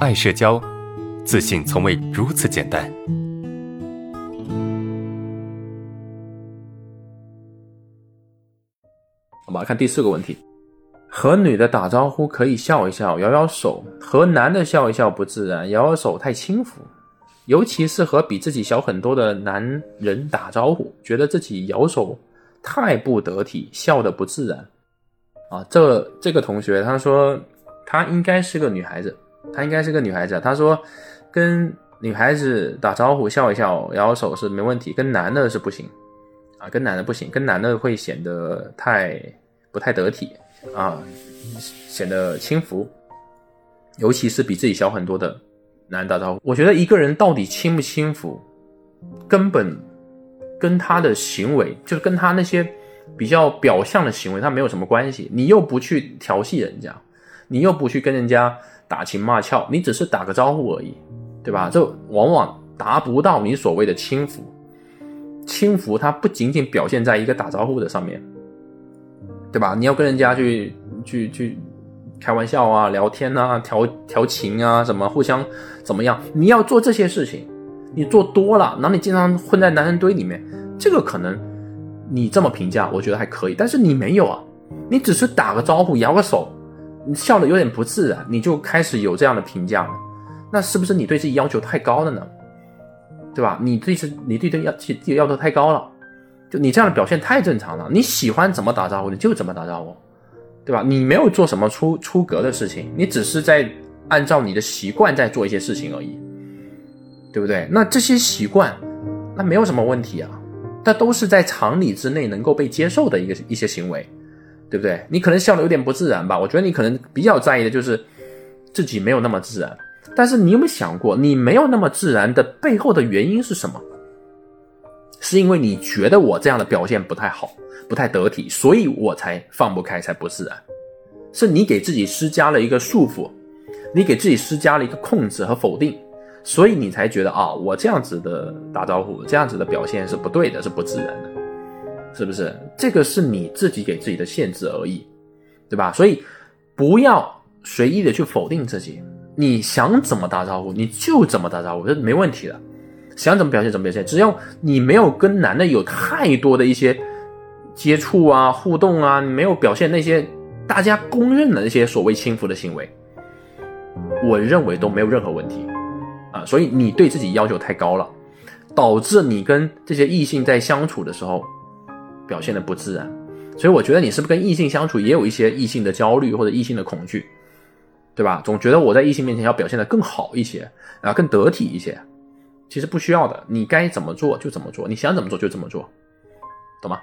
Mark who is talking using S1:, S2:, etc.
S1: 爱社交，自信从未如此简单。
S2: 我们来看第四个问题：和女的打招呼可以笑一笑、摇摇手；和男的笑一笑不自然，摇摇手太轻浮。尤其是和比自己小很多的男人打招呼，觉得自己摇手太不得体，笑得不自然。啊，这这个同学他说，她应该是个女孩子，她应该是个女孩子。她说，跟女孩子打招呼笑一笑、摇摇手是没问题，跟男的是不行。啊，跟男的不行，跟男的会显得太不太得体啊，显得轻浮，尤其是比自己小很多的男人打招呼。我觉得一个人到底轻不轻浮，根本跟他的行为，就是跟他那些比较表象的行为，他没有什么关系。你又不去调戏人家，你又不去跟人家打情骂俏，你只是打个招呼而已，对吧？这往往达不到你所谓的轻浮。轻浮，它不仅仅表现在一个打招呼的上面，对吧？你要跟人家去去去开玩笑啊、聊天啊、调调情啊，什么互相怎么样？你要做这些事情，你做多了，然后你经常混在男人堆里面，这个可能你这么评价，我觉得还可以。但是你没有啊，你只是打个招呼、摇个手，你笑的有点不自然，你就开始有这样的评价了，那是不是你对自己要求太高了呢？对吧？你这是你对这要自己要求太高了，就你这样的表现太正常了。你喜欢怎么打招呼你就怎么打招呼，对吧？你没有做什么出出格的事情，你只是在按照你的习惯在做一些事情而已，对不对？那这些习惯，那没有什么问题啊，那都是在常理之内能够被接受的一个一些行为，对不对？你可能笑的有点不自然吧？我觉得你可能比较在意的就是自己没有那么自然。但是你有没有想过，你没有那么自然的背后的原因是什么？是因为你觉得我这样的表现不太好，不太得体，所以我才放不开，才不自然。是你给自己施加了一个束缚，你给自己施加了一个控制和否定，所以你才觉得啊，我这样子的打招呼，这样子的表现是不对的，是不自然的，是不是？这个是你自己给自己的限制而已，对吧？所以不要随意的去否定自己。你想怎么打招呼，你就怎么打招呼，这没问题的。想怎么表现怎么表现，只要你没有跟男的有太多的一些接触啊、互动啊，你没有表现那些大家公认的那些所谓轻浮的行为，我认为都没有任何问题啊。所以你对自己要求太高了，导致你跟这些异性在相处的时候表现的不自然。所以我觉得你是不是跟异性相处也有一些异性的焦虑或者异性的恐惧？对吧？总觉得我在异性面前要表现的更好一些，啊更得体一些，其实不需要的。你该怎么做就怎么做，你想怎么做就怎么做，懂吗？